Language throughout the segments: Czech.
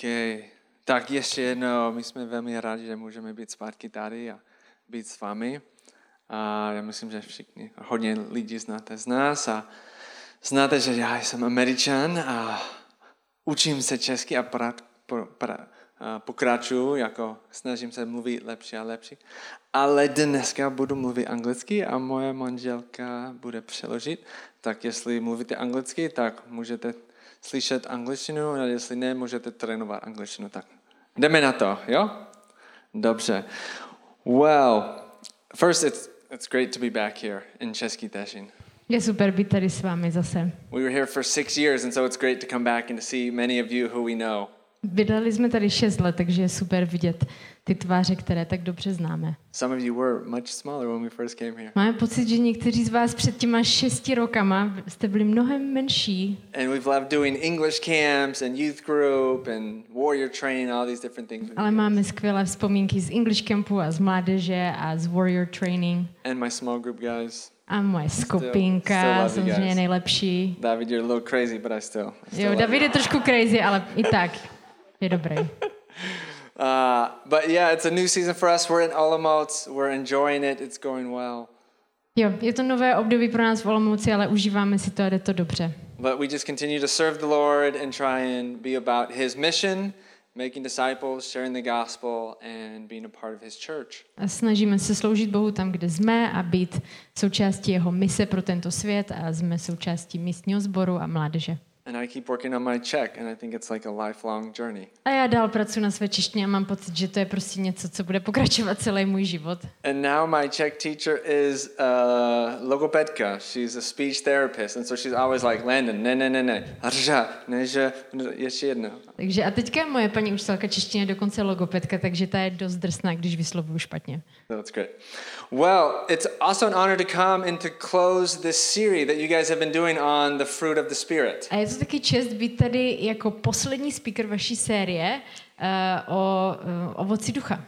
Okay. Tak ještě jednou, my jsme velmi rádi, že můžeme být zpátky tady a být s vámi. A já myslím, že všichni, hodně lidí znáte z nás a znáte, že já jsem američan a učím se česky a pra, pra, pra, pokračuju, jako snažím se mluvit lepší a lepší. Ale dneska budu mluvit anglicky a moje manželka bude přeložit. Tak jestli mluvíte anglicky, tak můžete slyšet angličtinu, a jestli ne, můžete trénovat angličtinu. Tak jdeme na to, jo? Dobře. Well, first it's, it's great to be back here in Český Těšin. Je super být tady s vámi zase. We were here for six years, and so it's great to come back and to see many of you who we know. Bydleli jsme tady 6 let, takže je super vidět ty tváře, které tak dobře známe. Some of you were much smaller when we first came here. Máme pocit, že někteří z vás před těma šesti rokama jste byli mnohem menší. And we've loved doing English camps and youth group and warrior training, all these different things. Ale máme skvělé vzpomínky z English campu a z mládeže a z warrior training. And my small group guys. A moje skupinka, samozřejmě nejlepší. David, you're a little crazy, but I still. I still Jo, David je trošku crazy, ale i tak je dobrý. Uh, but yeah, it's a new season for us. We're in Olomouc. We're enjoying it. It's going well. Jo, je to nové období pro nás v Olomouci, ale užíváme si to a jde to dobře. But we just continue to serve the Lord and try and be about His mission, making disciples, sharing the gospel, and being a part of His church. A snažíme se sloužit Bohu tam, kde jsme a být součástí jeho mise pro tento svět a jsme součástí místního sboru a mládeže. And I keep working on my Czech, and I think it's like a lifelong journey. A já dál pracuji na své češtině a mám pocit, že to je prostě něco, co bude pokračovat celý můj život. And now my Czech teacher is uh, logopedka. She's a speech therapist, and so she's always like, Landon, ne, ne, ne, ne, rža, ne, že, ještě jedno. Takže a teďka moje paní učitelka češtiny je dokonce logopedka, takže ta je dost drsná, když vyslovuju špatně. So that's great. Well, it's also an honor to come and to close this series that you guys have been doing on the fruit of the Spirit. A je to taky čest být tady jako poslední speaker vaší série uh, o uh, ovoci ducha.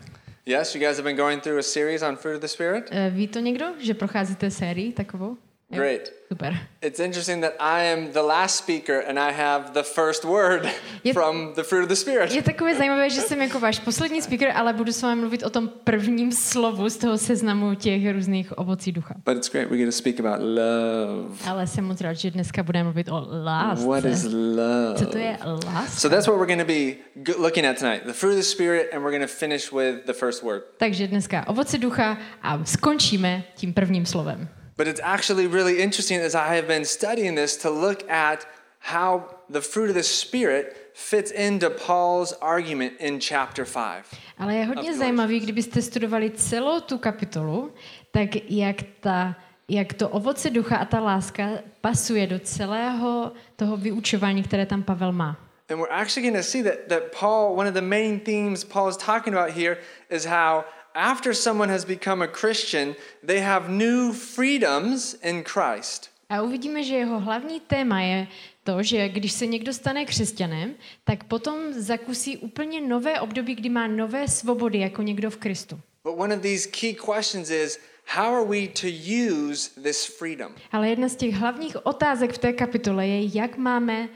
Yes, you guys have been going through a series on fruit of the Spirit? Uh, ví to někdo, že procházíte sérii takovou? Jo? Great. Super. It's interesting that I am the last speaker and I have the first word Yep. from the fruit of the Spirit. Je takové zajímavé, že jsem jako váš poslední speaker, ale budu s vámi mluvit o tom prvním slovu z toho seznamu těch různých ovocí ducha. But it's great. We get to speak about love. Ale jsem moc rád, že dneska budeme mluvit o lásce. What is love? Co to je láska? So that's what we're going to be looking at tonight the fruit of the Spirit, and we're going to finish with the first word. Takže dneska ovoce ducha a skončíme tím prvním slovem. But it's actually really interesting as I have been studying this to look at how the fruit of the Spirit fits into Paul's argument in chapter 5. Ale je hodně zajímavý, kdybyste studovali celou tu kapitolu, tak jak, ta, jak to ovoce ducha a ta láska pasuje do celého toho vyučování, které tam Pavel má. And we're actually going to see that, that Paul, one of the main themes Paul is talking about here is how after someone has become a Christian, they have new freedoms in Christ. A uvidíme, že jeho hlavní téma je to, že když se někdo stane křesťanem, tak potom zakusí úplně nové období, kdy má nové svobody jako někdo v Kristu. But one of these key questions is how are we to use this freedom? Ale jedna z těch hlavních otázek v té kapitole je, jak máme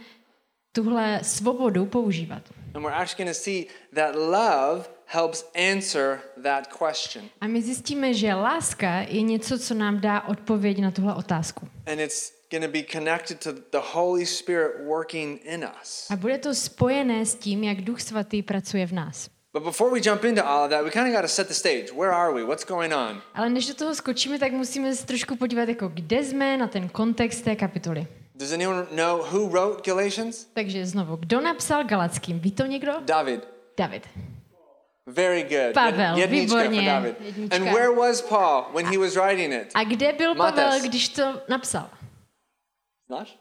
tuhle svobodu používat. And we're actually going to see that love helps answer that question. A my zjistíme, že láska je něco, co nám dá odpověď na tuhle otázku. And it's going to be connected to the Holy Spirit working in us. A bude to spojené s tím, jak Duch Svatý pracuje v nás. But before we jump into all of that, we kind of got to set the stage. Where are we? What's going on? Ale než do toho skočíme, tak musíme se trošku podívat, jako kde jsme na ten kontext té kapitoly. Does anyone know who wrote Galatians? Takže znovu, kdo napsal Galackým? Ví to někdo? David. David. Very good. Pavel, Jednička výborně, David. jednička. And where was Paul when he was writing it? A kde byl Mates. Pavel, když to napsal? Znáš?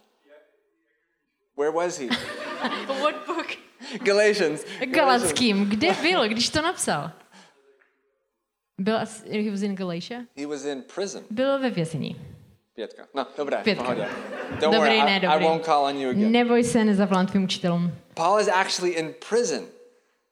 Where was he? What book? Galatians. Galackým. Kde byl, když to napsal? Byl, asi- he was in Galatia? He was in prison. Byl ve vězení. Pětka. No, dobré. Pětka. pohodě. Don't Dobrý, worry, ne, I, I dobrý. won't call on you again. Neboj se, nezavolám tvým učitelům. Paul is actually in prison,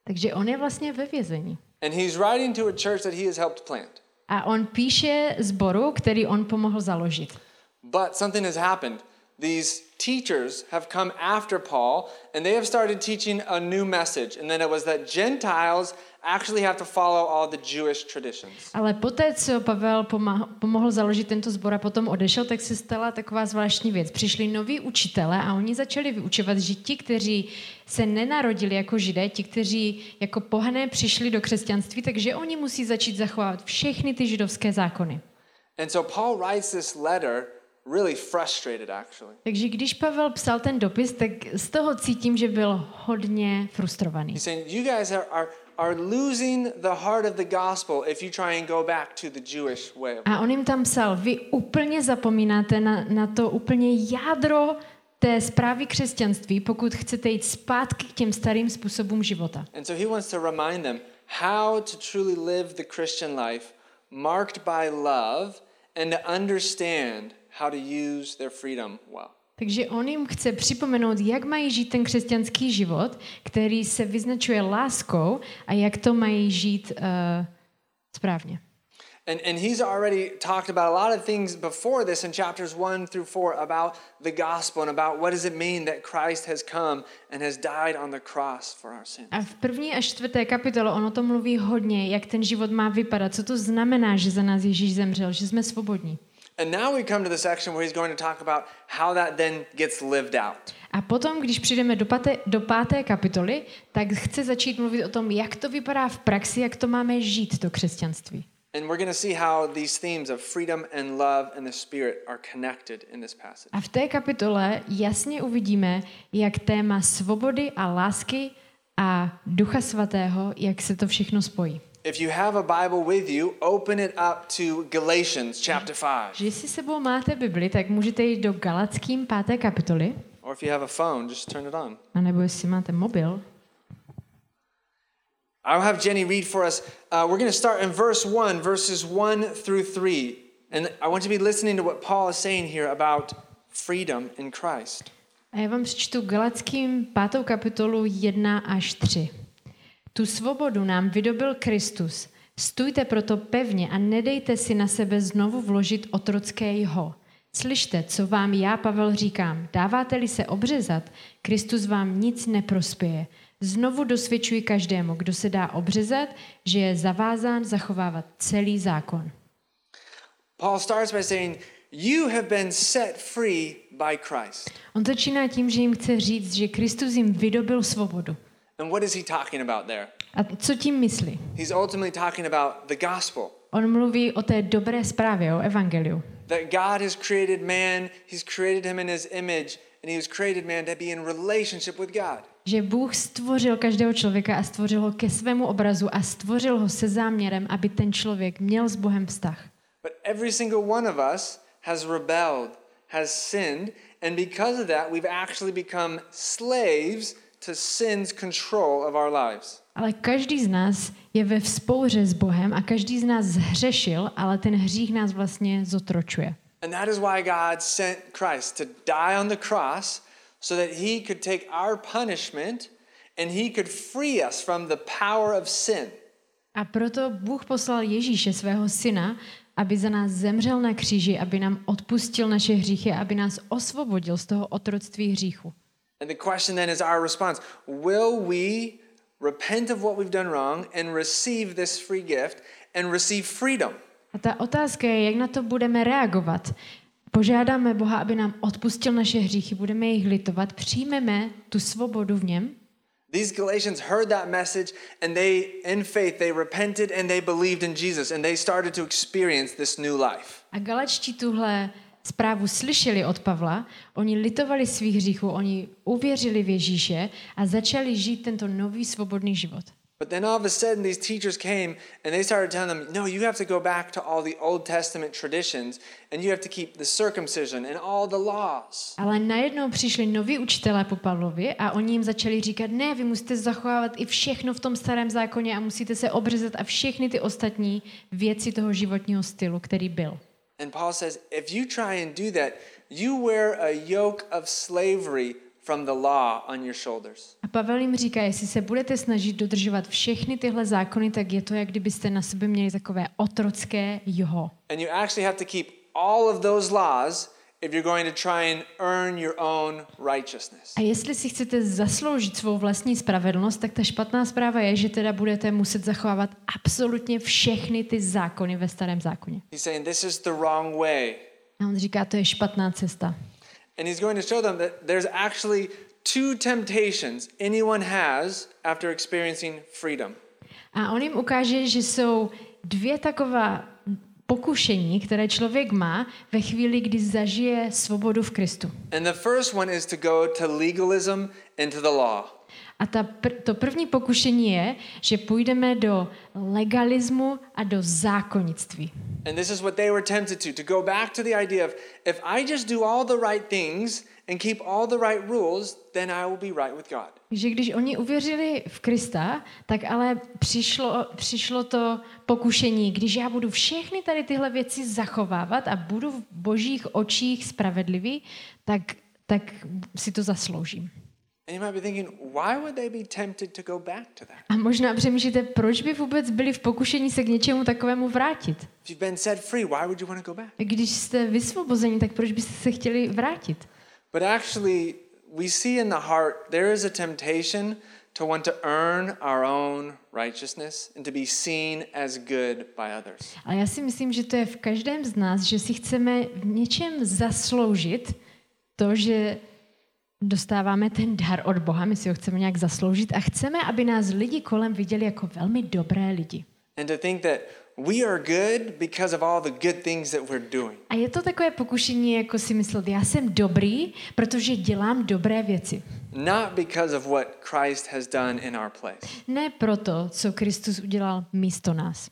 Takže on je vlastně ve vězení. and he's writing to a church that he has helped plant. A on píše zboru, který on pomohl založit. But something has happened. these teachers have come after Paul and they have started teaching a new message. And then it was that Gentiles actually have to follow all the Jewish traditions. Ale poté, co Pavel pomohl založit tento sbor a potom odešel, tak se stala taková zvláštní věc. Přišli noví učitele a oni začali vyučovat, že ti, kteří se nenarodili jako židé, ti, kteří jako pohané přišli do křesťanství, takže oni musí začít zachovávat všechny ty židovské zákony. And so Paul writes this letter really frustrated actually. Takže když Pavel psal ten dopis, tak z toho cítím, že byl hodně frustrovaný. He's saying, You guys are, are, are losing the heart of the gospel if you try and go back to the Jewish way A on jim tam psal, vy úplně zapomínáte na, na to úplně jádro té zprávy křesťanství, pokud chcete jít zpátky k těm starým způsobům života. And so he wants to remind them how to truly live the Christian life marked by love and to understand how to use their freedom well. Takže on jim chce připomenout, jak mají žít ten křesťanský život, který se vyznačuje láskou a jak to mají žít uh, správně. And, and he's already talked about a lot of things before this in chapters 1 through 4 about the gospel and about what does it mean that Christ has come and has died on the cross for our sins. A v první a čtvrté kapitole on o tom mluví hodně, jak ten život má vypadat, co to znamená, že za nás Ježíš zemřel, že jsme svobodní. And now we come to the section where he's going to talk about how that then gets lived out. A potom, když přijdeme do páté, do páté kapitoly, tak chce začít mluvit o tom, jak to vypadá v praxi, jak to máme žít, to křesťanství. And we're going to see how these themes of freedom and love and the Spirit are connected in this passage. A v té kapitole jasně uvidíme, jak téma svobody a lásky a ducha svatého, jak se to všechno spojí. If you have a Bible with you, open it up to Galatians chapter 5. Že jestli sebou máte Bibli, tak můžete jít do Galackým páté kapitoly, Or if you have a phone, just turn it on. anebo jestli máte mobil. I'll have Jenny read for us. Uh, we're going to start in verse 1, verses 1 through 3. And I want you to be listening to what Paul is saying here about freedom in Christ. A já vám přečtu Galackým pátou kapitolu 1 až 3. Tu svobodu nám vydobil Kristus. Stůjte proto pevně a nedejte si na sebe znovu vložit otrocké jeho. Slyšte, co vám já, Pavel, říkám. Dáváte-li se obřezat, Kristus vám nic neprospěje. Znovu dosvědčuji každému, kdo se dá obřezat, že je zavázán zachovávat celý zákon. Paul starts by saying, You have been set free by Christ. On začíná tím, že jim chce říct, že Kristus jim vydobil svobodu. And what is he talking about there? A co tím myslí? He's ultimately talking about the gospel. On mluví o té dobré zprávě, o evangeliu. That God has created man, he's created him in his image, and he has created man to be in relationship with God. Že Bůh stvořil každého člověka a stvořil ho ke svému obrazu a stvořil ho se záměrem, aby ten člověk měl s Bohem vztah. But every single one of us has rebelled, has sinned, and because of that, we've actually become slaves to sin's control of our lives. Ale každý z nás je ve vzpouře s Bohem a každý z nás zhřešil, ale ten hřích nás vlastně zotročuje. And that is why God sent Christ to die on the cross so that he could take our punishment and he could free us from the power of sin. A proto Bůh poslal Ježíše, svého syna, aby za nás zemřel na kříži, aby nám odpustil naše hříchy, aby nás osvobodil z toho otroctví hříchu. And the question then is our response Will we repent of what we've done wrong and receive this free gift and receive freedom? A ta otázka je, jak na to budeme reagovat. Požádáme Boha, aby nám odpustil naše hříchy, budeme jich litovat, přijmeme tu svobodu v něm. These Galatians heard that message and they, in faith, they repented and they believed in Jesus and they started to experience this new life. A galačtí tuhle zprávu slyšeli od Pavla, oni litovali svých hříchů, oni uvěřili v Ježíše a začali žít tento nový svobodný život. But then all of a sudden, these teachers came and they started telling them, no, you have to go back to all the Old Testament traditions and you have to keep the circumcision and all the laws. Ale najednou přišli noví učitelé po Pavlovi a oni jim začali říkat, ne, vy musíte zachovávat i všechno v tom starém zákoně a musíte se obřezat a všechny ty ostatní věci toho životního stylu, který byl. And Paul says, if you try and do that, you wear a yoke of slavery from the law on your shoulders. A Pavel jim říká, jestli se budete snažit dodržovat všechny tyhle zákony, tak je to, jak kdybyste na sebe měli takové otrocké joho. And you actually have to keep all of those laws if you're going to try and earn your own righteousness. A jestli si chcete zasloužit svou vlastní spravedlnost, tak ta špatná zpráva je, že teda budete muset zachovávat absolutně všechny ty zákony ve starém zákoně. He's saying this is the wrong way. A on říká, to je špatná cesta. And he's going to show them that there's actually two temptations anyone has after experiencing freedom. A on jim ukáže, že jsou dvě taková pokušení, které člověk má ve chvíli, kdy zažije svobodu v Kristu. And the first one is to go to legalism and to the law. A ta pr- to první pokušení je, že půjdeme do legalismu a do zákonnictví. And this is what they were tempted to, to go back to the idea of if I just do all the right things and keep all the right rules, then I will be right with God. Že když oni uvěřili v Krista, tak ale přišlo, přišlo to pokušení, když já budu všechny tady tyhle věci zachovávat a budu v božích očích spravedlivý, tak, tak si to zasloužím. And you might be thinking, why would they be tempted to go back to that? A možná přemýšlíte, proč by vůbec byli v pokušení se k něčemu takovému vrátit? Když jste vysvobozeni, tak proč byste se chtěli vrátit? But actually, we see in the heart there is a temptation to want to earn our own righteousness and to be seen as good by others. Ale já si myslím, že to je v každém z nás, že si chceme v něčem zasloužit to, že dostáváme ten dar od Boha, my si ho chceme nějak zasloužit a chceme, aby nás lidi kolem viděli jako velmi dobré lidi. And to think that we are good because of all the good things that we're doing. A je to takové pokušení, jako si myslet, já jsem dobrý, protože dělám dobré věci. Not because of what Christ has done in our place. Ne proto, co Kristus udělal místo nás.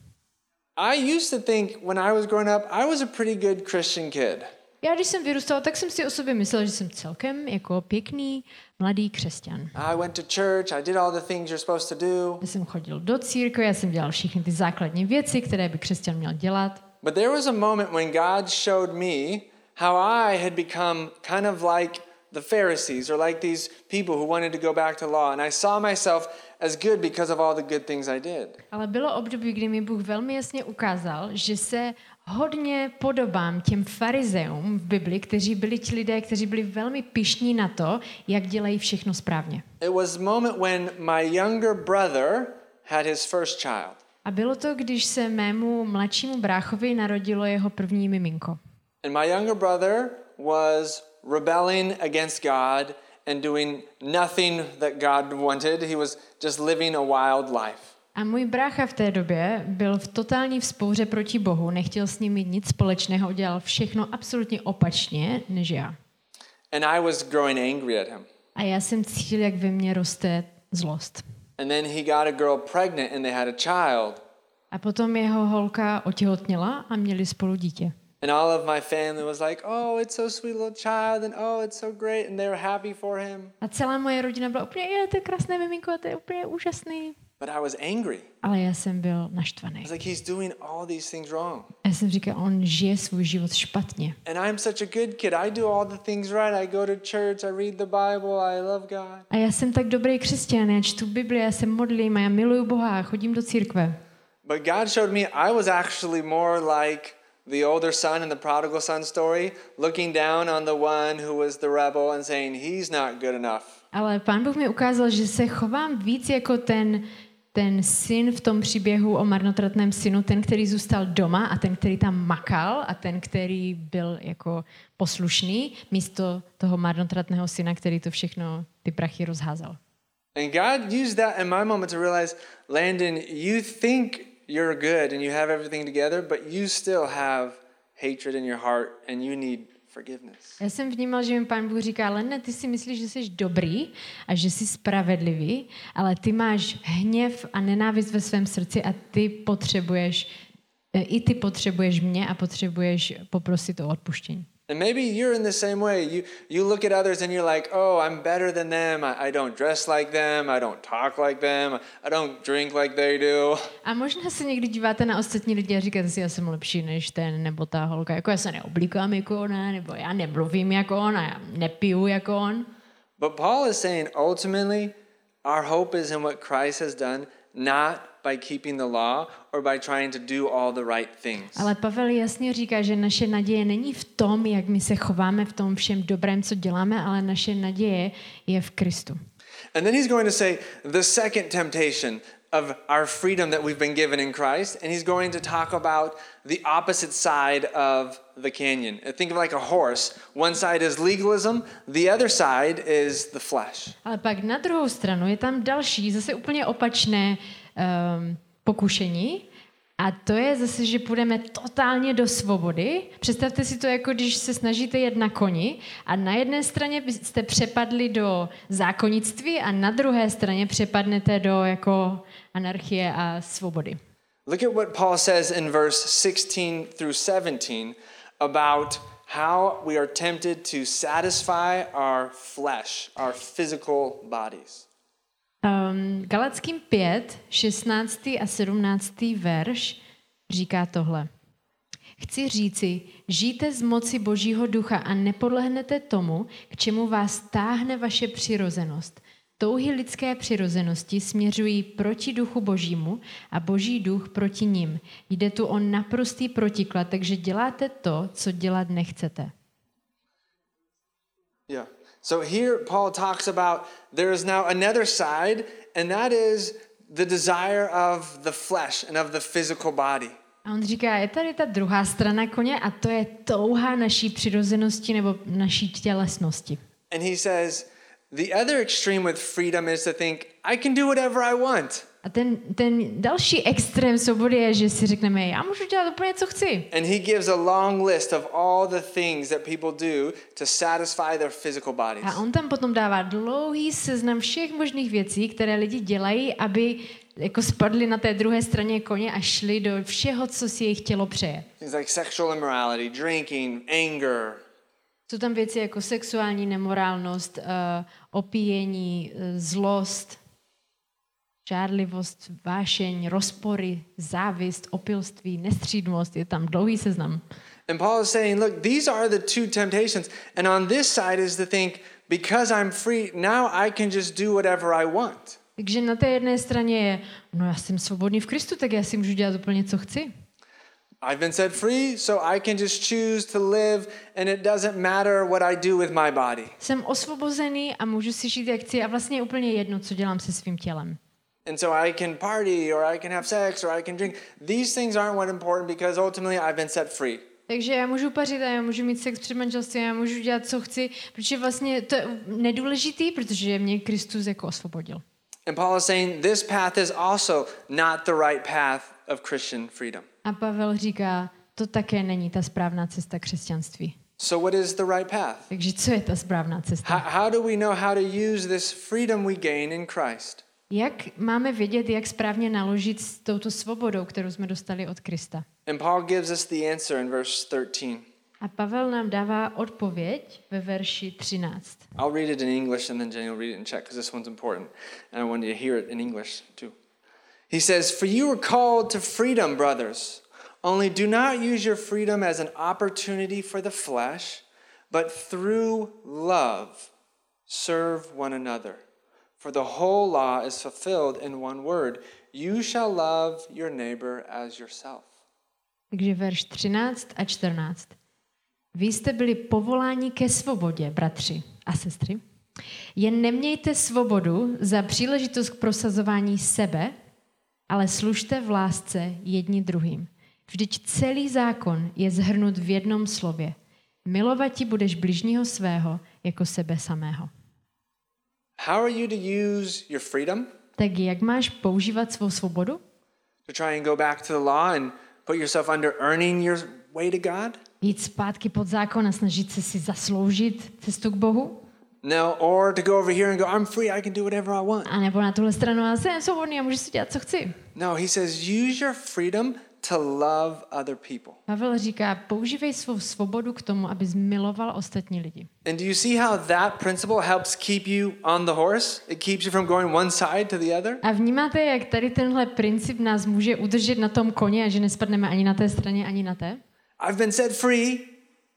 I used to think when I was growing up, I was a pretty good Christian kid. Já když jsem vyrůstal, tak jsem si o sobě myslel, že jsem celkem jako pěkný mladý křesťan. I went to church, I did all the things you're supposed to do. Já jsem chodil do církve, já jsem dělal všechny ty základní věci, které by křesťan měl dělat. But there was a moment when God showed me how I had become kind of like the Pharisees or like these people who wanted to go back to law. And I saw myself as good because of all the good things I did. Ale bylo období, kdy mi Bůh velmi jasně ukázal, že se hodně podobám těm farizeům v Bibli, kteří byli ti lidé, kteří byli velmi pišní na to, jak dělají všechno správně. It was moment when my younger brother had his first child. A bylo to, když se mému mladšímu bráchovi narodilo jeho první miminko. And my younger brother was rebelling against God and doing nothing that God wanted. He was just living a wild life. A můj brácha v té době byl v totální vzpouře proti Bohu, nechtěl s ním mít nic společného, dělal všechno absolutně opačně než já. And I was growing angry at him. A já jsem cítil, jak ve mně roste zlost. And then he got a girl pregnant and they had a child. A potom jeho holka otěhotněla a měli spolu dítě. And all of my family was like, oh, it's so sweet little child, and oh, it's so great, and they were happy for him. A celá moje rodina byla úplně, je, to je krásné miminko, to je úplně úžasný. But I was angry. Ale já jsem byl I naštvaný. was like, he's doing all these things wrong. Já jsem říkal, on žije svůj život špatně. And I'm such a good kid. I do all the things right. I go to church, I read the Bible, I love God. A já jsem tak dobrý křesťan, já čtu Bibli, já se modlím a já miluju Boha a chodím do církve. But God showed me I was actually more like the older son in the prodigal son story, looking down on the one who was the rebel and saying, he's not good enough. Ale pán Bůh mi ukázal, že se chovám víc jako ten, ten syn v tom příběhu o marnotratném synu, ten, který zůstal doma a ten, který tam makal a ten, který byl jako poslušný, místo toho marnotratného syna, který to všechno, ty prachy rozházal. And God used that in my moment to realize, Landon, you think you're good and you have everything together, but you still have hatred in your heart and you need forgiveness. Já jsem vnímal, že mi pán Bůh říká, Lene, ty si myslíš, že jsi dobrý a že jsi spravedlivý, ale ty máš hněv a nenávist ve svém srdci a ty potřebuješ, e, i ty potřebuješ mě a potřebuješ poprosit o odpuštění. And maybe you're in the same way. You, you look at others and you're like, oh, I'm better than them. I, I don't dress like them. I don't talk like them. I don't drink like they do. A možná se někdy díváte na ostatní lidi a říkáte si, já jsem lepší než ten nebo ta holka. Jako já se neoblíkám jako ona, nebo já nemluvím jako on a já nepiju jako on. But Paul is saying ultimately, our hope is in what Christ has done, not by keeping the law or by trying to do all the right things. Ale Pavel jasně říká, že naše naděje není v tom, jak my se chováme v tom všem dobrém, co děláme, ale naše naděje je v Kristu. And then he's going to say the second temptation of our freedom that we've been given in Christ, and he's going to talk about the opposite side of the canyon. Think of like a horse. One side is legalism, the other side is the flesh. Ale pak na druhou stranu je tam další, zase úplně opačné um, pokušení. A to je zase, že půjdeme totálně do svobody. Představte si to, jako když se snažíte jet na koni a na jedné straně jste přepadli do zákonnictví a na druhé straně přepadnete do jako anarchie a svobody. Look at what Paul says in verse 16 through 17 about how we are tempted to satisfy our flesh, our physical bodies. Um, Galackým 5, 16. a 17. verš říká tohle. Chci říci, žijte z moci Božího ducha a nepodlehnete tomu, k čemu vás táhne vaše přirozenost. Touhy lidské přirozenosti směřují proti duchu božímu a boží duch proti ním. Jde tu o naprostý protiklad, takže děláte to, co dělat nechcete. Yeah. So here Paul talks about there is now another side, and that is the desire of the flesh and of the physical body. A on říká, je tady ta druhá strana koně a to je touha naší přirozenosti nebo naší tělesnosti. And he says, the other extreme with freedom is to think, I can do whatever I want. A ten, ten další extrém svobody je, že si řekneme, já můžu dělat úplně, co chci. And he gives a long list of all the things that people do to satisfy their physical bodies. A on tam potom dává dlouhý seznam všech možných věcí, které lidi dělají, aby jako spadli na té druhé straně koně a šli do všeho, co si jejich tělo přeje. Things like sexual immorality, drinking, anger, Jsou tam věci jako sexuální nemorálnost, uh, opíjení, uh, zlost, žárlivost, vášeň, rozpory, závist, opilství, nestřídmost. Je tam dlouhý seznam. And Paul is saying, look, these are the two temptations. And on this side is to think, because I'm free, now I can just do whatever I want. Takže na té jedné straně je, no já jsem svobodný v Kristu, tak já si můžu dělat úplně, co chci. I've been set free, so I can just choose to live, and it doesn't matter what I do with my body. Jsem osvobozený a můžu si žít, jak chci a vlastně je úplně jedno, co dělám se svým tělem. And so I can party, or I can have sex, or I can drink. These things aren't what important because ultimately I've been set free. Takže já můžu pařit a já můžu mít sex před manželstvím, já můžu dělat, co chci, protože vlastně to je nedůležitý, protože mě Kristus jako osvobodil. And Paul is saying this path is also not the right path of Christian freedom. A Pavel říká, to také není ta správná cesta křesťanství. So, what is the right path? Takže co je ta správná How, cesta? how do we know how to use this freedom we gain in Christ? Jak máme vědět, jak správně naložit s touto svobodou, kterou jsme dostali od Krista? And Paul gives us the answer in verse 13. A Pavel nám dává odpověď ve verši 13. I'll read it in English and then Jenny will read it in Czech because this one's important. And I want you to hear it in English too. He says, For you were called to freedom, brothers. Only do not use your freedom as an opportunity for the flesh, but through love serve one another. For the whole law is fulfilled in one word you shall love your neighbor as yourself. Takže verš 13 a 14. Vy jste byli povoláni ke svobodě, bratři a sestry. Jen nemějte svobodu za příležitost k prosazování sebe, ale služte v lásce jedni druhým. Vždyť celý zákon je zhrnut v jednom slově. Milovati budeš bližního svého jako sebe samého. How are you to use your freedom? Tak jak máš používat svou svobodu? To try and go back to the law and put yourself under earning your way to God? Jít zpátky pod zákon a snažit se si zasloužit cestu k Bohu? No, or to go over here and go, I'm free, I can do whatever I want. A nebo na tuhle stranu, já jsem svobodný a můžu si dělat, co chci. No, he says, use your freedom to love other people. Pavel říká, používej svou svobodu k tomu, aby zmiloval ostatní lidi. And do you see how that principle helps keep you on the horse? It keeps you from going one side to the other? A vnímáte, jak tady tenhle princip nás může udržet na tom koni a že nespadneme ani na té straně, ani na té? I've been set free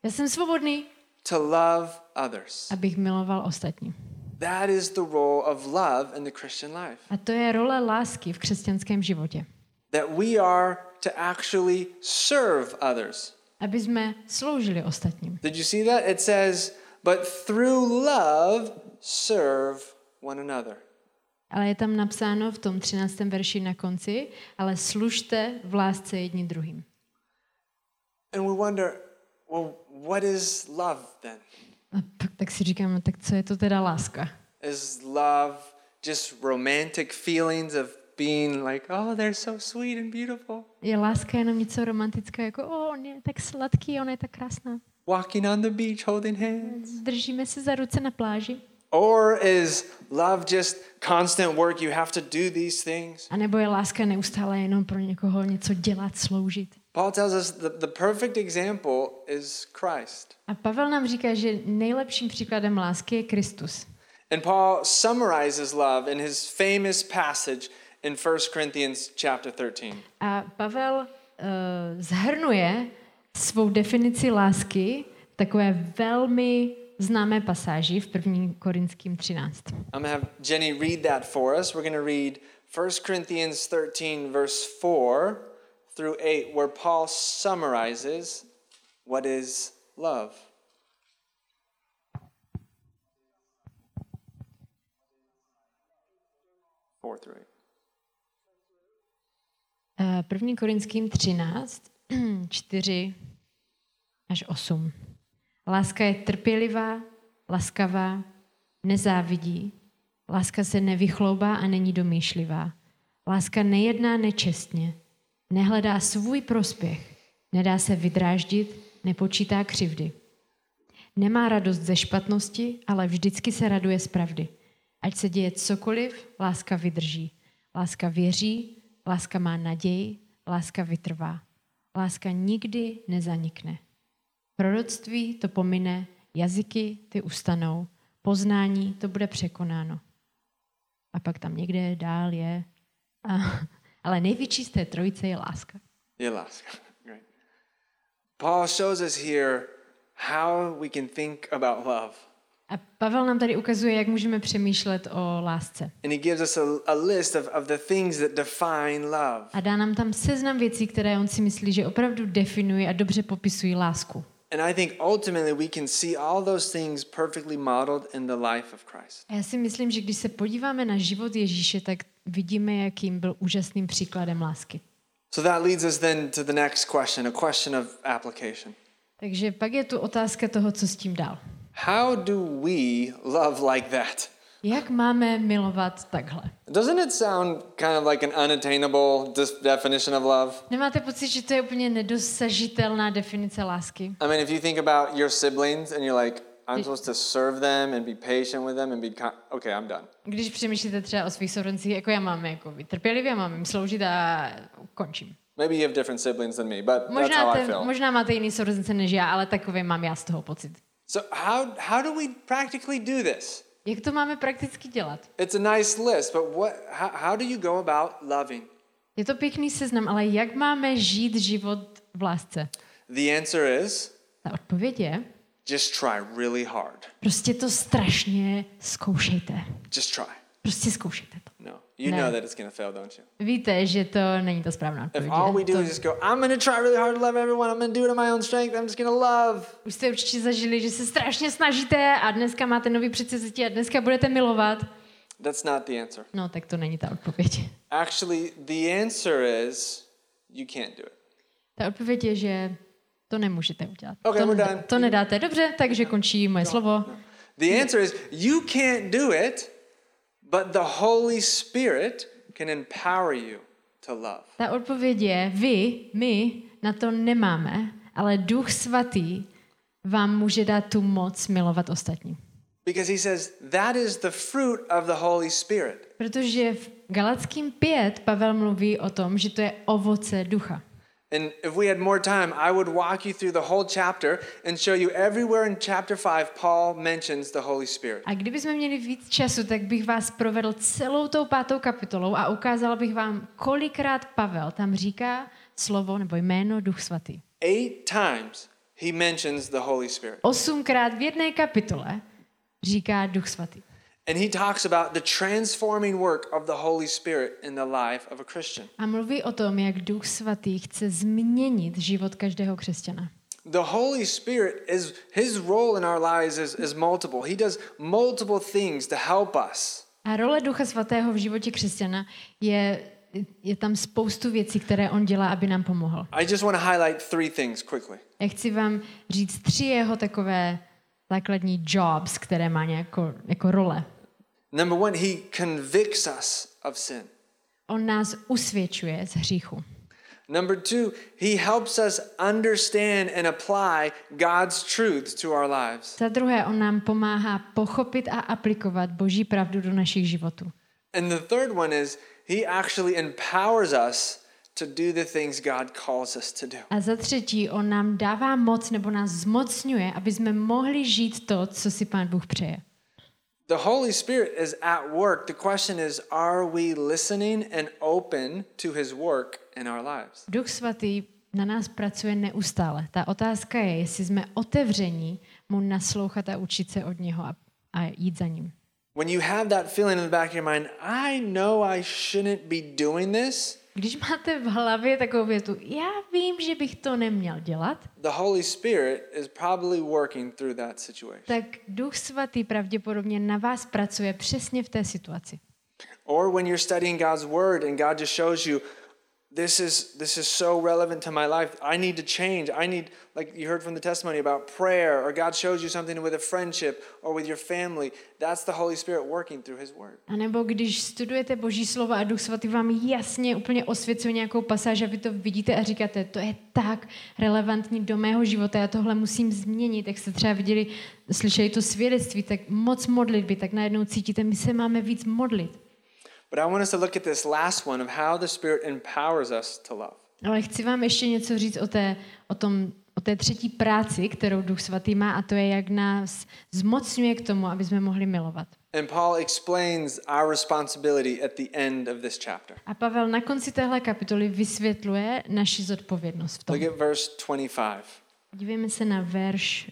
Já jsem svobodný, to love others. abych miloval ostatní. That is the role of love in the Christian life. A to je role lásky v křesťanském životě. That we are to actually serve others. Aby jsme sloužili ostatním. Did you see that? It says, but through love serve one another. Ale je tam napsáno v tom 13. verši na konci, ale služte v lásce jedni druhým. And we wonder, well, what is love then? A pak tak si říkáme, tak co je to teda láska? Is love just romantic feelings of being like, oh, they're so sweet and beautiful? Je láska jenom něco romantického, jako o, on je tak sladký, ona je tak krásná. Walking on the beach holding hands? Držíme se za ruce na pláži. Or is love just constant work? You have to do these things. A nebo je láska neustále jenom pro někoho něco dělat, sloužit. Paul tells us the, the perfect example is Christ. A Pavel nám říká, že nejlepším příkladem lásky je Kristus. And Paul summarizes love in his famous passage in 1 Corinthians chapter 13. A Pavel uh, zhrnuje svou definici lásky takové velmi známé pasáži v 1. Korinským 13. I'm going to have Jenny read that for us. We're going to read 1 Corinthians 13, verse 4 through 8, where Paul summarizes what is love. Four through eight. Uh, 1. Korinským 13, 4 až 8. Láska je trpělivá, laskavá, nezávidí. Láska se nevychloubá a není domýšlivá. Láska nejedná nečestně, nehledá svůj prospěch, nedá se vydráždit, nepočítá křivdy. Nemá radost ze špatnosti, ale vždycky se raduje z pravdy. Ať se děje cokoliv, láska vydrží. Láska věří, láska má naději, láska vytrvá. Láska nikdy nezanikne. Proroctví to pomine, jazyky ty ustanou, poznání to bude překonáno. A pak tam někde dál je. A, ale největší z té trojice je láska. Je láska. Great. Paul shows us here how we can think about love. A Pavel nám tady ukazuje, jak můžeme přemýšlet o lásce. And he gives us a, a list of, of the things that define love. A dá nám tam seznam věcí, které on si myslí, že opravdu definují a dobře popisují lásku. And I think ultimately we can see all those things perfectly modeled in the life of Christ. A já si myslím, že když se podíváme na život Ježíše, tak vidíme, jakým byl úžasným příkladem lásky. So that leads us then to the next question, a question of application. Takže pak je tu otázka toho, co s tím dál. How do we love like that? Jak máme milovat takhle? Doesn't it sound kind of like an unattainable definition of love? Nemáte pocit, že to je úplně nedosažitelná definice lásky? I mean, if you think about your siblings and you're like, I'm supposed to serve them and be patient with them and be kind, okay, I'm done. Když přemýšlíte třeba o svých sourozencích, jako já mám jako být trpělivě, mám jim sloužit a končím. Maybe you have different siblings than me, but that's Možná, how I feel. možná máte jiný sourozence než já, ale takový mám já z toho pocit. So how how do we practically do this? Jak to máme prakticky dělat? It's a nice list, but what how, how do you go about loving? Je to pěkný seznam, ale jak máme žít život v lásce? The answer is Ta odpověď je, just try really hard. prostě to strašně zkoušejte. Just try. Prostě zkoušejte to. No. You No. know that it's to fail, don't you? Víte, že to není to správná If odpověď. all we do to, is just go, I'm to try really hard to love everyone. I'm to do it in my own strength. I'm just to love. Už jste určitě zažili, že se strašně snažíte a dneska máte nový předsevzetí a dneska budete milovat. That's not the answer. No, tak to není ta odpověď. Actually, the answer is you can't do it. Ta odpověď je, že to nemůžete udělat. Okay, to, we're done. to nedáte. Dobře, takže končí moje slovo. The answer is you can't do it, but the Holy Spirit can empower you to love. Ta odpověď je, vy, my na to nemáme, ale Duch Svatý vám může dát tu moc milovat ostatní. Because he says that is the fruit of the Holy Spirit. Protože v Galackým 5 Pavel mluví o tom, že to je ovoce ducha. And if we had more time, I would walk you through the whole chapter and show you everywhere in chapter 5 Paul mentions the Holy Spirit. A kdybychom měli víc času, tak bych vás provedl celou tou pátou kapitolou a ukázal bych vám, kolikrát Pavel tam říká slovo nebo jméno Duch Svatý. Eight times he mentions the Holy Spirit. Osmkrát v jedné kapitole říká Duch Svatý. And he talks about the transforming work of the Holy Spirit in the life of a Christian. A mluví o tom, jak Duch Svatý chce změnit život každého křesťana. The Holy Spirit is his role in our lives is, is multiple. He does multiple things to help us. A role Ducha Svatého v životě křesťana je, je tam spoustu věcí, které on dělá, aby nám pomohl. I just want to highlight three things quickly. Já chci vám říct tři jeho takové základní jobs, které má nějako, jako role. Number one, he convicts us of sin. On nás usvědčuje z hříchu. Number two, he helps us understand and apply God's truth to our lives. Za druhé, on nám pomáhá pochopit a aplikovat Boží pravdu do našich životů. And the third one is he actually empowers us to do the things God calls us to do. A za třetí, on nám dává moc nebo nás zmocňuje, aby jsme mohli žít to, co si Pán Bůh přeje. The Holy Spirit is at work. The question is, are we listening and open to his work in our lives? Duch svatý na nás pracuje neustále. Ta otázka je, jestli jsme otevření mu naslouchat a učit se od něho a, a jít za ním. When you have that feeling in the back of your mind, I know I shouldn't be doing this, Když máte v hlavě takovou větu, já vím, že bych to neměl dělat, the Holy Spirit is probably working through that situation. tak Duch svatý pravděpodobně na vás pracuje přesně v té situaci. Or when you're studying God's word and God just shows you this is this is so relevant to my life. I need to change. I need like you heard from the testimony about prayer or God shows you something with a friendship or with your family. That's the Holy Spirit working through his word. A nebo když studujete Boží slovo a Duch svatý vám jasně úplně osvěcuje nějakou pasáž a vy to vidíte a říkáte, to je tak relevantní do mého života, já tohle musím změnit, jak jste třeba viděli, slyšeli to svědectví, tak moc modlitby, tak najednou cítíte, my se máme víc modlit. But I want us to look at this last one of how the Spirit empowers us to love. Ale chci vám ještě něco říct o té, o tom, o té třetí práci, kterou Duch Svatý má, a to je, jak nás zmocňuje k tomu, aby jsme mohli milovat. And Paul explains our responsibility at the end of this chapter. A Pavel na konci téhle kapitoly vysvětluje naši zodpovědnost v tom. Look at verse 25. Dívejme se na verš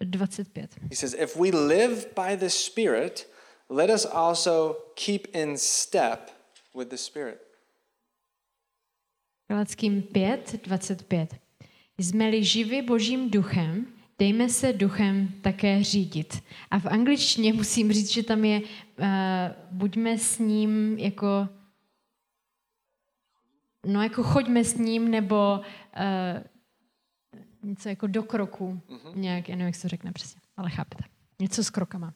25. He says, If we live by the Spirit, let us also keep in step with the Spirit. Galackým 5, 25. Jsme-li živi božím duchem, dejme se duchem také řídit. A v angličtině musím říct, že tam je, uh, buďme s ním jako, no jako choďme s ním, nebo uh, něco jako do kroku. Mm-hmm. Nějak, já nevím, jak se to řekne přesně, ale chápete. Něco s krokama.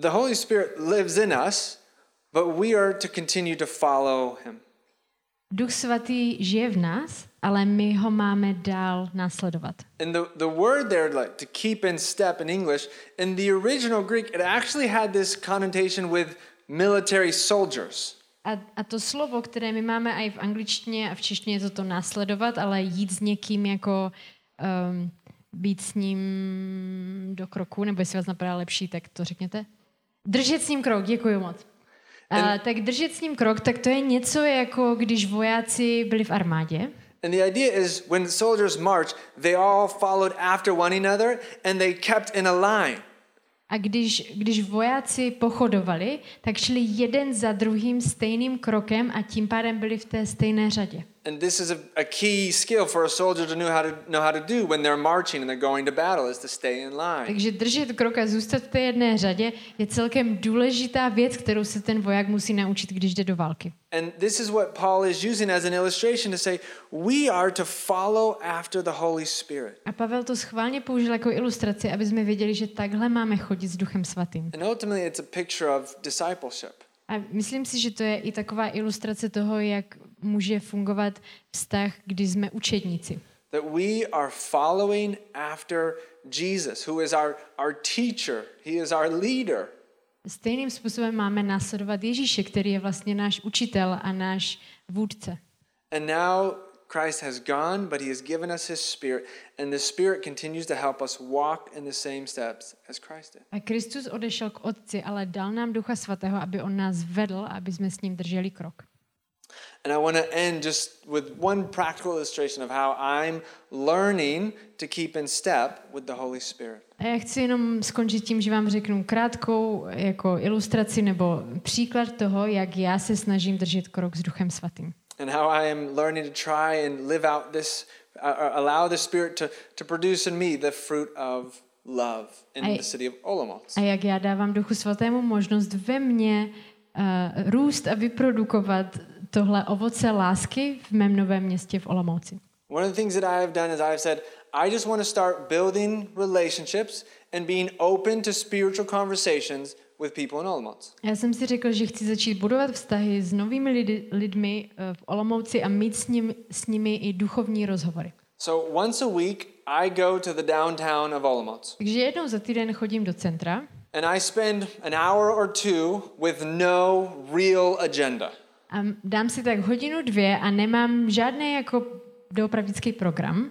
The Holy Spirit lives in us, but we are to continue to follow him. Duch svatý žije v nás, ale my ho máme dál následovat. And the, the word there, like to keep in step in English, in the original Greek, it actually had this connotation with military soldiers. A, a to slovo, které my máme i v angličtině a v češtině je to to následovat, ale jít s někým jako um, být s ním do kroku, nebo jestli vás napadá lepší, tak to řekněte. Držet s ním krok, děkuji moc. A, tak držet s ním krok, tak to je něco jako když vojáci byli v armádě. And the idea is when soldiers marched, they all followed after one another and they kept in a line. A když, když vojáci pochodovali, tak šli jeden za druhým stejným krokem a tím pádem byli v té stejné řadě. And this is a, a key skill for a soldier to know how to know how to do when they're marching and they're going to battle is to stay in line. Takže držet krok a zůstat v té jedné řadě je celkem důležitá věc, kterou se ten voják musí naučit, když jde do války. And this is what Paul is using as an illustration to say we are to follow after the Holy Spirit. A Pavel to schválně použil jako ilustraci, aby jsme věděli, že takhle máme chodit s Duchem Svatým. And ultimately it's a picture of discipleship. A myslím si, že to je i taková ilustrace toho, jak může fungovat vztah, kdy jsme učedníci. That we are following after Jesus, who is our, our teacher, he is our leader. Stejným způsobem máme následovat Ježíše, který je vlastně náš učitel a náš vůdce. And now Christ has gone, but he has given us his spirit, and the spirit continues to help us walk in the same steps as Christ did. A Kristus odešel k Otci, ale dal nám Ducha Svatého, aby on nás vedl, aby jsme s ním drželi krok. And I want to end just with one practical illustration of how I'm learning to keep in step with the Holy Spirit. A já chci jenom skončit tím, že vám řeknu krátkou jako ilustraci nebo příklad toho, jak já se snažím držet krok s Duchem Svatým. And how I am learning to try and live out this, uh, uh, allow the Spirit to, to produce in me the fruit of love in I- the city of Olomouc. A jak já dávám Duchu Svatému možnost ve mně uh, růst a vyprodukovat tohle ovoce lásky v mém novém městě v Olomouci. One of the things that I have done is I've said, I just want to start building relationships and being open to spiritual conversations with people in Olomouc. Já jsem si řekl, že chci začít budovat vztahy s novými lidi, lidmi eh, v Olomouci a mít s, ním, s nimi i duchovní rozhovory. So once a week, I go to the downtown of Olomouc. Takže jednou za týden chodím do centra And I spend an hour or two with no real agenda. A dám si tak hodinu, dvě a nemám žádný jako doopravdický program.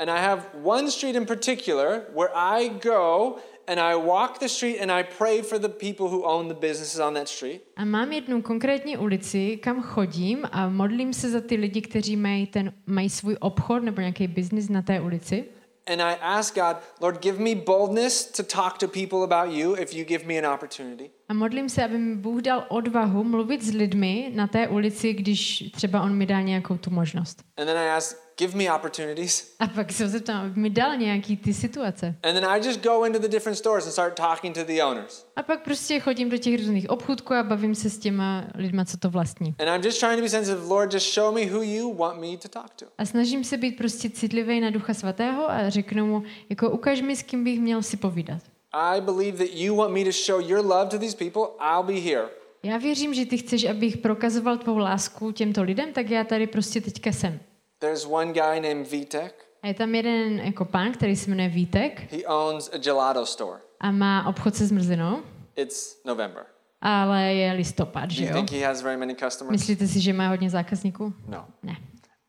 And I have one street in particular where I go and I walk the street and I pray for the people who own the businesses on that street. A mám jednu konkrétní ulici, kam chodím a modlím se za ty lidi, kteří mají, ten, mají svůj obchod nebo nějaký biznis na té ulici. And I ask God, Lord, give me boldness to talk to people about you if you give me an opportunity. A modlím se, aby mi Bůh dal odvahu mluvit s lidmi na té ulici, když třeba on mi dá nějakou tu možnost. And then I ask, give me opportunities. A pak se zeptám, aby mi dal nějaký ty situace. And then I just go into the different stores and start talking to the owners. A pak prostě chodím do těch různých obchůdků a bavím se s těma lidma, co to vlastní. And I'm just trying to be sensitive, Lord, just show me who you want me to talk to. A snažím se být prostě citlivý na Ducha Svatého a řeknu mu, jako ukaž mi, s kým bych měl si povídat. I believe that you want me to show your love to these people. I'll be here. Já věřím, že ty chceš, abych prokazoval tvou lásku těmto lidem, tak já tady prostě teďka jsem. There's one guy named Vitek. A je tam jeden jako pán, který se jmenuje Vítek He owns a gelato store. a má obchod se zmrzlinou, It's November. ale je listopad, že jo? think he has very many customers? Myslíte si, že má hodně zákazníků? No. Ne.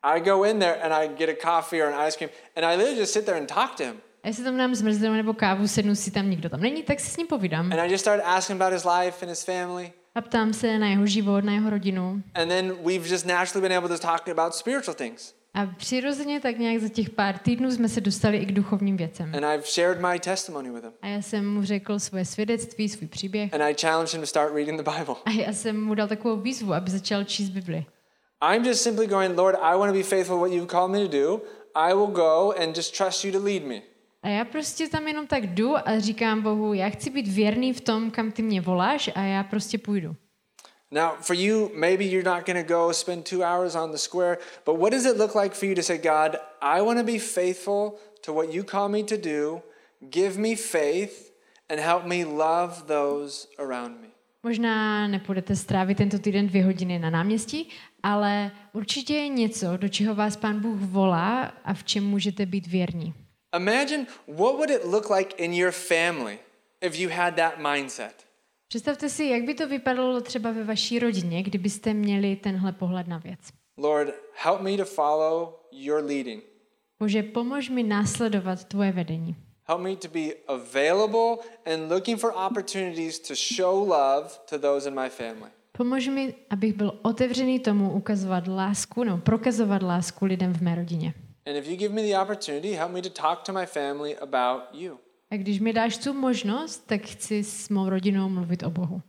I go in there and I get a coffee or an ice cream and I literally just sit there and talk to him. A jestli tam dám zmrzlinou nebo kávu, sednu si tam, nikdo tam není, tak si s ním povídám. And I just started asking about his life and his family. A ptám se na jeho život, na jeho rodinu. And then we've just naturally been able to talk about spiritual things. A přirozeně tak nějak za těch pár týdnů jsme se dostali i k duchovním věcem. And I've shared my testimony with him. A já jsem mu řekl svoje svědectví, svůj příběh. And I challenged him to start reading the Bible. A já jsem mu dal takovou výzvu, aby začal číst Bibli. I'm just simply going, Lord, I want to be faithful what you've called me to do. I will go and just trust you to lead me. A já prostě tam jenom tak jdu a říkám Bohu, já chci být věrný v tom, kam ty mě voláš a já prostě půjdu. Now, for you, maybe you're not going to go spend two hours on the square, but what does it look like for you to say, God, I want to be faithful to what you call me to do, give me faith, and help me love those around me? Možná nepůjdete strávit tento týden dvě hodiny na náměstí, ale určitě je něco, do čeho vás Pán Bůh volá a v čem můžete být věrní. Imagine what would it look like in your family if you had that mindset. Představte si, jak by to vypadalo třeba ve vaší rodině, kdybyste měli tenhle pohled na věc. Lord, help me to follow your leading. Bože, pomož mi následovat tvoje vedení. Help me to be available and looking for opportunities to show love to those in my family. Pomož mi, abych byl otevřený tomu ukazovat lásku nebo prokazovat lásku lidem v mé rodině. And if you give me the opportunity, help me to talk to my family about you. A když mi dáš tu možnost, tak chci s mou rodinou mluvit o Bohu.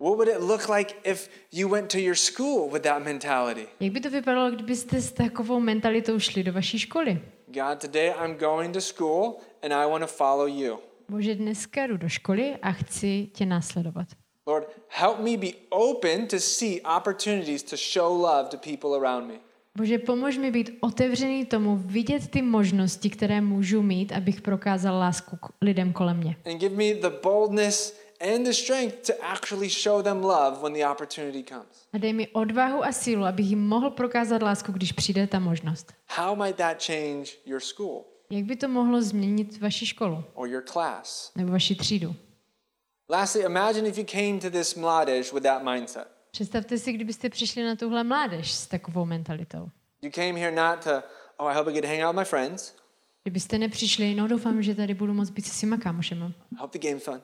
What would it look like if you went to your school with that mentality? Jak by to vypadalo, kdybyste s takovou mentalitou šli do vaší školy? God, today I'm going to school and I want to follow you. Bože, dneska jdu do školy a chci tě následovat. Lord, help me be open to see opportunities to show love to people around me. Bože, pomož mi být otevřený tomu, vidět ty možnosti, které můžu mít, abych prokázal lásku k lidem kolem mě. And give me the boldness and the strength to actually show them love when the opportunity comes. A dej mi odvahu a sílu, abych jim mohl prokázat lásku, když přijde ta možnost. How might that change your school Jak by to mohlo změnit vaši školu or your class? nebo vaši třídu? Lastly, imagine if you came to this mladež with that mindset. Představte si, kdybyste přišli na tuhle mládež s takovou mentalitou. You came here not to, oh, I hope I get to hang out with my friends. Kdybyste nepřišli, no doufám, že tady budu moc být se svýma kámošema. I hope the game's fun.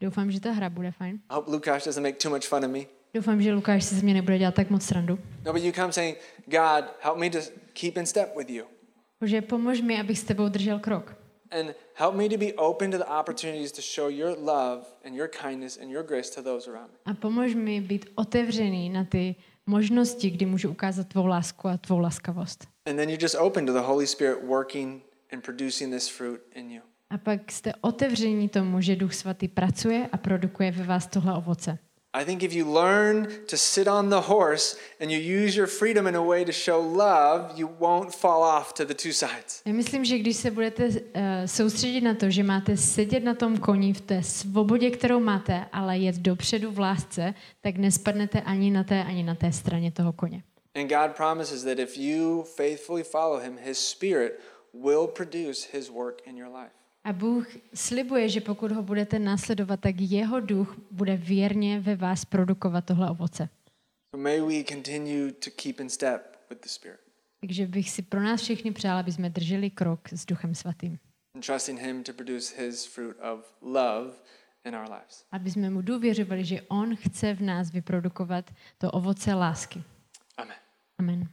Doufám, že ta hra bude fajn. I hope Lukáš doesn't make too much fun of me. Doufám, že Lukáš si ze mě nebude dělat tak moc srandu. No, but you come saying, God, help me to keep in step with you. Bože, pomož mi, abych s tebou držel krok. And help me to be open to the opportunities to show your love and your kindness and your grace to those around me. A pomož mi být otevřený na ty možnosti, kdy můžu ukázat tvou lásku a tvou laskavost. And then you're just open to the Holy Spirit working and producing this fruit in you. A pak jste otevření tomu, že Duch Svatý pracuje a produkuje ve vás tohle ovoce. I think if you learn to sit on the horse and you use your freedom in a way to show love, you won't fall off to the two sides. Já myslím, že když se budete uh, soustředit na to, že máte sedět na tom koni v té svobodě, kterou máte, ale jet dopředu v lásce, tak nespadnete ani na té, ani na té straně toho koně. And God promises that if you faithfully follow him, his spirit will produce his work in your life. A Bůh slibuje, že pokud ho budete následovat, tak jeho duch bude věrně ve vás produkovat tohle ovoce. So may we continue to keep in step with the Spirit Takže bych si pro nás všechny přála, aby jsme drželi krok s Duchem Svatým. and trusting him to produce his fruit of love in our lives. Aby jsme mu důvěřovali, že on chce v nás vyprodukovat to ovoce lásky. Amen. Amen.